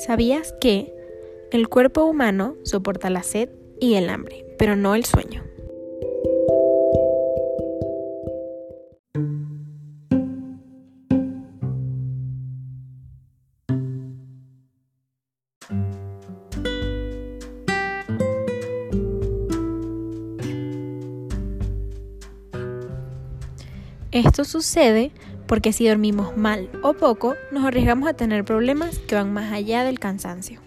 ¿Sabías que el cuerpo humano soporta la sed y el hambre, pero no el sueño? Esto sucede porque si dormimos mal o poco, nos arriesgamos a tener problemas que van más allá del cansancio.